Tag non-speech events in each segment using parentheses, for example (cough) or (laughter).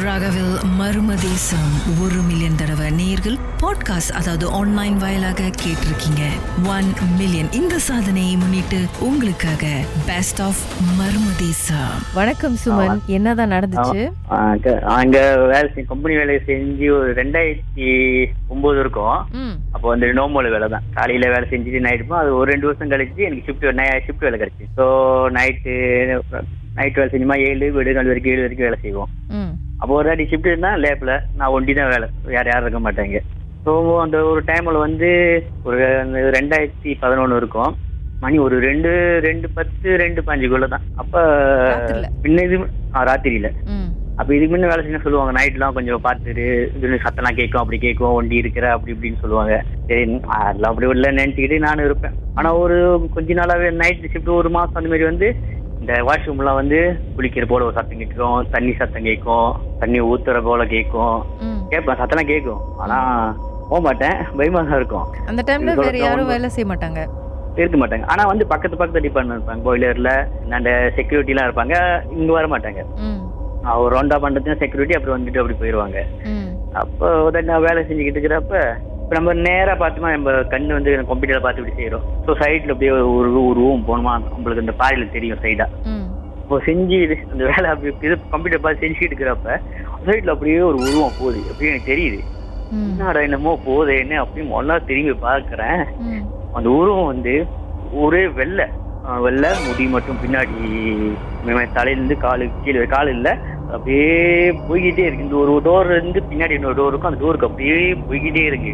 ராகவில் மர்மதேசம் ஒரு மில்லியன் தடவை நேர்கள் பாட்காஸ்ட் அதாவது ஆன்லைன் வாயிலாக கேட்டிருக்கீங்க. ஒன் மில்லியன் இந்த சாதனையை முன்னிட்டு உங்களுக்காக பெஸ்ட் ஆஃப் மர்மதேசம் வணக்கம் சுமன். என்னதான் நடந்துச்சு? அங்க அங்க வேலை செஞ்சு கம்பெனி வேலையை செஞ்சு ஒரு ரெண்டாயிரத்தி ஒன்பது இருக்கும். அப்போ வந்து நோம்பல் வேலை தான். காலையில வேலை செஞ்சுட்டு நைட் இருப்போம் அது ஒரு ரெண்டு வருஷம் கழிச்சு எனக்கு ஷிஃப்ட் ஷிஃப்ட் வேலை கிடைச்சு. ஸோ நைட்டு நைட் வேலை செஞ்சுமா? ஏழு வீடு நாலு வரைக்கும் ஏழு வரைக்கும் வேலை செய்வோம். அப்போ ஒரு வாட்டி ஷிஃப்ட் இருந்தால் லேப்பில் நான் ஒண்டி தான் வேலை. யார் யாரும் இருக்க மாட்டாங்க. ஸோ அந்த ஒரு டைமில் வந்து ஒரு ரெண்டாயிரத்தி பதினொன்று இருக்கும். மணி ஒரு ரெண்டு ரெண்டு பத்து ரெண்டு பாஞ்சுக்குள்ள தான். அப்போ? பின்ன இது ராத்திரியில அப்ப இதுக்கு முன்ன வேலை செய்ய சொல்லுவாங்க. நைட்லாம் கொஞ்சம் பார்த்துட்டு இது சத்தம்லாம் கேட்கும் அப்படி கேட்கும் ஒண்டி இருக்கிற அப்படி இப்படின்னு சொல்லுவாங்க. சரி அதெல்லாம் அப்படி உள்ள நினைச்சுக்கிட்டு நானும் இருப்பேன். ஆனா ஒரு கொஞ்ச நாளாவே நைட் ஷிஃப்ட் ஒரு மாசம் அந்த மாதிரி வந்து இந்த வாஷ்ரூம்லாம் வந்து குளிக்கிற போல ஒரு சத்தம் கேட்கும் தண்ணி சத்தம் கேட்கும் தண்ணி ஊத்துற போல கேட்கும். கேட்பேன் சத்தம்லாம் கேட்கும். ஆனா போக மாட்டேன். பயமா தான் இருக்கும். அந்த டைம்ல வேற யாரும் வேலை செய்ய மாட்டாங்க. இருக்க மாட்டாங்க. ஆனா வந்து பக்கத்து பக்கத்து டிபார்ட்மெண்ட் இருப்பாங்க. பாய்லர்ல அந்த செக்யூரிட்டிலாம் இருப்பாங்க. இங்க வர மாட்டாங்க. ம். ஒரு ரவுண்டா பண்றதுக்கு செக்யூரிட்டி அப்புறம் வந்துட்டு அப்படி போயிடுவாங்க ம். அப்போ உடனே நான் வேலை செஞ்சுக்கிட்டு இருக்கிறப்ப இப்போ நம்ம நேரா பார்த்தோமா நம்ம கண்ணு வந்து கம்ப்யூட்டர்ல பார்த்து இப்படி செய்யறோம் ஸோ சைட்ல அப்படியே ஒரு ரூம் போகணுமா? உங்களுக்கு இந்த பாறையில தெரியும் சைடா ம். இப்போ செஞ்சு அந்த வேலை அப்படி இது கம்ப்யூட்டர் பார்த்து செஞ்சுக்கிட்டு இருக்கிறப்ப சைட்ல அப்படியே ஒரு உருவம் போகுது. அப்படியே எனக்கு தெரியுது? என்னடா என்னமோ போகுதேன்னு அப்படி முதல்ல திரும்பி பார்க்கறேன். அந்த உருவம் வந்து ஒரே வெள்ளை. வெள்ளை முடி மட்டும் பின்னாடி தலையிலேருந்து காலு கீழே கால் இல்லை. அப்படியே போய்கிட்டே இருக்கு. இந்த ஒரு டோர் இருந்து பின்னாடி இன்னொரு டோர் இருக்கும். அந்த டோருக்கு அப்படியே போய்கிட்டே இருக்கு.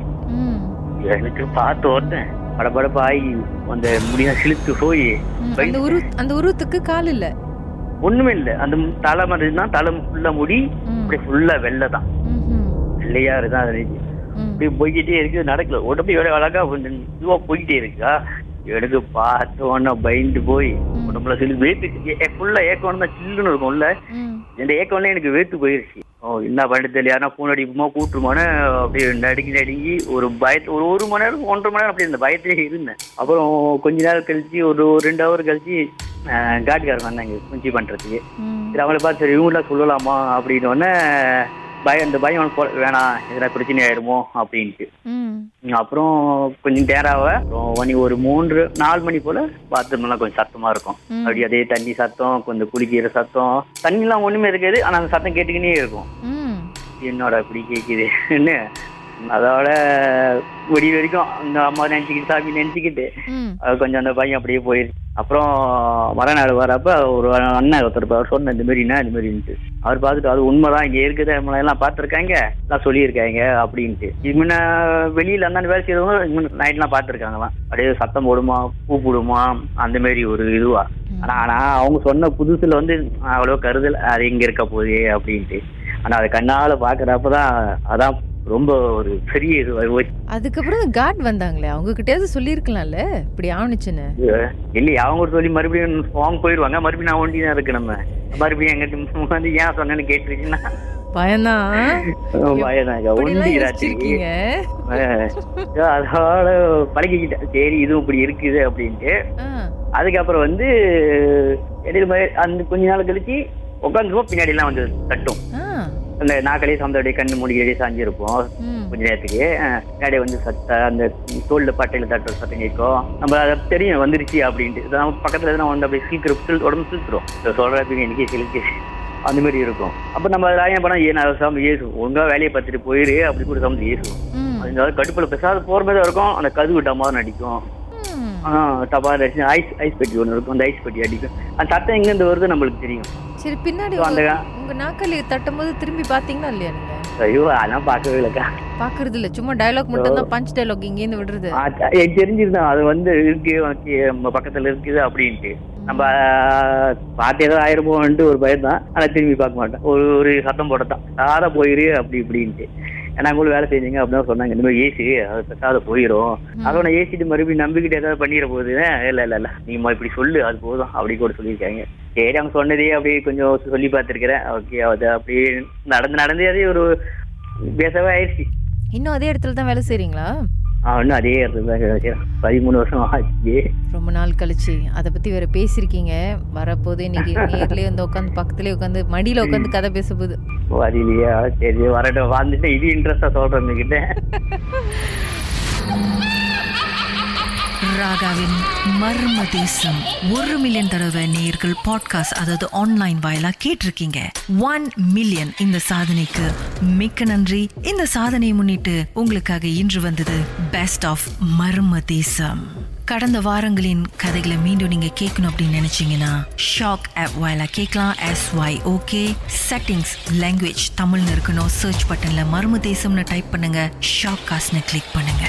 எனக்கு பார்த்து ஓட்டேன் படபடப்பு ஆகி அந்த முடிய சிலுத்து போய். அந்த உரு அந்த உருவத்துக்கு கால் இல்ல? ஒண்ணுமே இல்லை. அந்த தலை மாதிரி தான் தலை ஃபுல்லா முடி அப்படியே ஃபுல்லா வெள்ளை தான். வெள்ளையா இருந்தா அது அப்படியே போய்கிட்டே இருக்கு. நடக்கல. உடம்பு எவ்வளவு அழகா இதுவா போய்கிட்டே இருக்கா? எனக்கு பார்த்த உடனே பயந்து போய் உடம்புல சில்லு வேத்து ஃபுல்லா ஏக்கம் தான் சில்லுன்னு இருக்கும்ல. இந்த ஏக்கம்ல எனக்கு வேத்து போயிருச்சு. ஓ என்ன பண்ணிட்டு தெரியல ஃபோன் அடிக்குமோ கூட்டுருமோன்னு அப்படியே நடுங்கி நடுங்கி ஒரு பயத்து ஒரு ஒரு மணி நேரம் ஒன்றரை மணி நேரம் அப்படி இந்த பயத்திலே இருந்தேன். அப்புறம் கொஞ்ச நேரம் கழிச்சு ஒரு ரெண்டு ஹவர் கழிச்சு காட்டுக்காரர் வந்தாங்க குஞ்சி பண்றதுக்கு. ம். சரி அவங்கள பார்த்து சரி இவங்களாம் சொல்லலாமா? அப்படின்னு உடனே பயம் இந்த பயம் அவனுக்கு போ- வேணாம் எதனா பிரச்சனை ஆயிடுமோ அப்படின்ட்டு. அப்புறம் கொஞ்சம் நேராவ அப்புறம் மணி ஒரு மூன்று நாலு மணி போல பாத்ரூம்லாம் கொஞ்சம் சத்தமா இருக்கும். அப்படி அதே தண்ணி சத்தம் கொஞ்சம் குளிக்கிற சத்தம். தண்ணிலாம் ஒண்ணுமே இருக்காது ஆனா அந்த சத்தம் கேட்டுக்கினே இருக்கும். என்னோட இப்படி கேக்குதுன்னு அதோட விடி வரைக்கும் அந்த அம்மா நினைச்சுக்கிட்டு சாமி நினைச்சுக்கிட்டு கொஞ்சம் அந்த பையன் அப்படியே போயிடுச்சு அப்புறம் மறுநாள் வரப்ப ஒரு அண்ணன் ஒருத்தர். அவர் சொன்ன இந்த மாதிரினா இந்த மாதிரின்ட்டு அவர் பார்த்துட்டு அது உண்மைதான் இங்க இருக்குது எல்லாம் பார்த்துருக்காங்க எல்லாம் சொல்லியிருக்காங்க அப்படின்ட்டு. முன்ன வெளியில அந்த வேலை செய்யறவங்க நைட்லாம் பார்த்துருக்காங்களாம் அப்படியே சத்தம் போடுமா கூப்பிடுமா அந்த மாதிரி ஒரு இதுவா. ஆனா ஆனா அவங்க சொன்ன புதுசுல வந்து அவ்வளோ கருதல் அது இங்க இருக்க போகுது அப்படின்ட்டு. ஆனா அதை கண்ணால பாக்குறப்பதான் அதான் ரொம்ப ஒரு பெரிய இது. அதுக்கப்புறம் காட் வந்தாங்களே அவங்க கிட்டயாவது சொல்லியிருக்கலாம்ல? இப்படி ஆணுச்சுன்னு. இல்லையா அவங்க ஒரு சொல்லி மறுபடியும் அவங்க போயிடுவாங்க மறுபடியும் நான் ஒண்டி தான் இருக்கு நம்ம. மறுபடியும் எங்கிட்ட (laughs) வந்து ஏன் சொன்னேன்னு கேட்டுருச்சுன்னா. ஆஹ் அதோட பழகிக்கிட்டேன் சரி இதுவும் இப்படி இருக்குது அப்படின்ட்டு. அதுக்கப்புறம் வந்து அந்த கொஞ்ச நாள் கழிச்சு உட்காந்துருப்போம் பின்னாடி எல்லாம் வந்து தட்டும். அந்த நாக்களே சந்தோடைய கண்ணு மூடி சாஞ்சிருப்போம். கொஞ்ச நேரத்துக்கு பின்னாடி வந்து சத்த அந்த தோல்ல பட்டையில தட்டுற சத்தம் கேட்கும். நம்ம அதை தெரியும் வந்துருச்சு அப்படின்ட்டு. நம்ம பக்கத்துல எதுனா வந்து அப்படியே சீக்கிரம் சில் உடம்பு சிலுத்துரும் இதை சொல்றதுக்கு எனக்கே சிலுக்கு. அந்த மாதிரி இருக்கும். அப்ப நம்ம ராயம் பண்ணா ஏன் சாமி ஏசுவோம் ஒழுங்கா வேலையை பார்த்துட்டு போயிரு. அப்படி கூட சாமி ஏசுவோம் ம். அது கடுப்புல பெசாத போற மாதிரி இருக்கும். அந்த கதுவு டமாரம் அடிக்கும் ம். ஆஹ் டபார் அடிச்சு ஐஸ் ஐஸ் பெட்டி ஒன்று இருக்கும். அந்த ஐஸ் பெட்டி அடிக்கும். அந்த சத்தம் எங்க இருந்து வருது நம்மளுக்கு தெரியும். சரி பின்னாடி அந்த உங்க- தட்டும் போது திரும்பி பாத்தீங்களா இல்லையா நீங்க? ஐயோ அதெல்லாம் பார்க்கவே இல்லைக்கா. பாக்குறது இல்ல. சும்மா டயலாக் மட்டும் தான் பஞ்ச் டயலாக் இங்க இருந்து விடுறது எனக்கு தெரிஞ்சிருந்தான் அது வந்து இருக்கு உனக்கு நம்ம பக்கத்துல இருக்குது அப்படின்ட்டு. நம்ம பார்த்து ஏதோ ஆயிருமோன்ட்டு ஒரு பயம் தான் ஆனா திரும்பி பார்க்க மாட்டேன். ஒரு ஒரு சத்தம் போடத்தான். சாதா போயிரு அப்படி இப்படின்ட்டு. ஏன்னா கூட வேலை செஞ்சீங்க அப்படின்னு சொன்னாங்க. இந்த மாதிரி ஏசி அது பெசாத போயிடும். அதோட ஏசிட்டு மறுபடியும் நம்பிக்கிட்டு ஏதாவது பண்ணிட போகுது. இல்ல இல்ல இல்ல. நீங்க இப்படி சொல்லு அது போதும். அப்படி கூட சொல்லியிருக்காங்க. சரி அவங்க சொன்னதே அப்படியே கொஞ்சம் சொல்லி பார்த்துருக்கிறேன். ஓகே அது அப்படியே நடந்து நடந்து அதே ஒரு பேசவே ஆயிடுச்சு. இன்னும் அதே இடத்துல தான் வேலை செய்றீங்களா? இன்னும் அதே பதிமூணு வருஷம் ஆச்சு. ரொம்ப நாள் கழிச்சு. அதை பத்தி வேற பேசியிருக்கீங்க வரப்போது இன்னைக்கு நேர்லயே வந்து உட்காந்து பக்கத்துலயே உட்காந்து மடியில உட்காந்து கதை பேச போகுது. வரலையா சரி வரட்டும். வந்துட்டு இது இன்ட்ரெஸ்டா சொல்றேன் கிட்ட ராகாவின் மர்ம தேசம். ஒரு மில்லியன் தடவை நேர்கள் பாட்காஸ்ட் அதாவது ஆன்லைன் வாயிலா கேட்டிருக்கீங்க. ஒன் மில்லியன் இந்த சாதனைக்கு மிக்க நன்றி. இந்த சாதனையை முன்னிட்டு உங்களுக்காக இன்று வந்தது பெஸ்ட் ஆஃப் மர்ம தேசம். கடந்த வாரங்களின் கதைகளை மீண்டும் நீங்க கேட்கணும் அப்படின்னு நினைச்சீங்கன்னா ஷாக் ஆப் வாயிலா கேட்கலாம். S Y okay settings language தமிழ்னு இருக்கணும். சர்ச் பட்டன்ல மர்ம தேசம்னு டைப் பண்ணுங்க. ஷாக் காஸ்ட்னு கிளிக் பண்ணுங்க.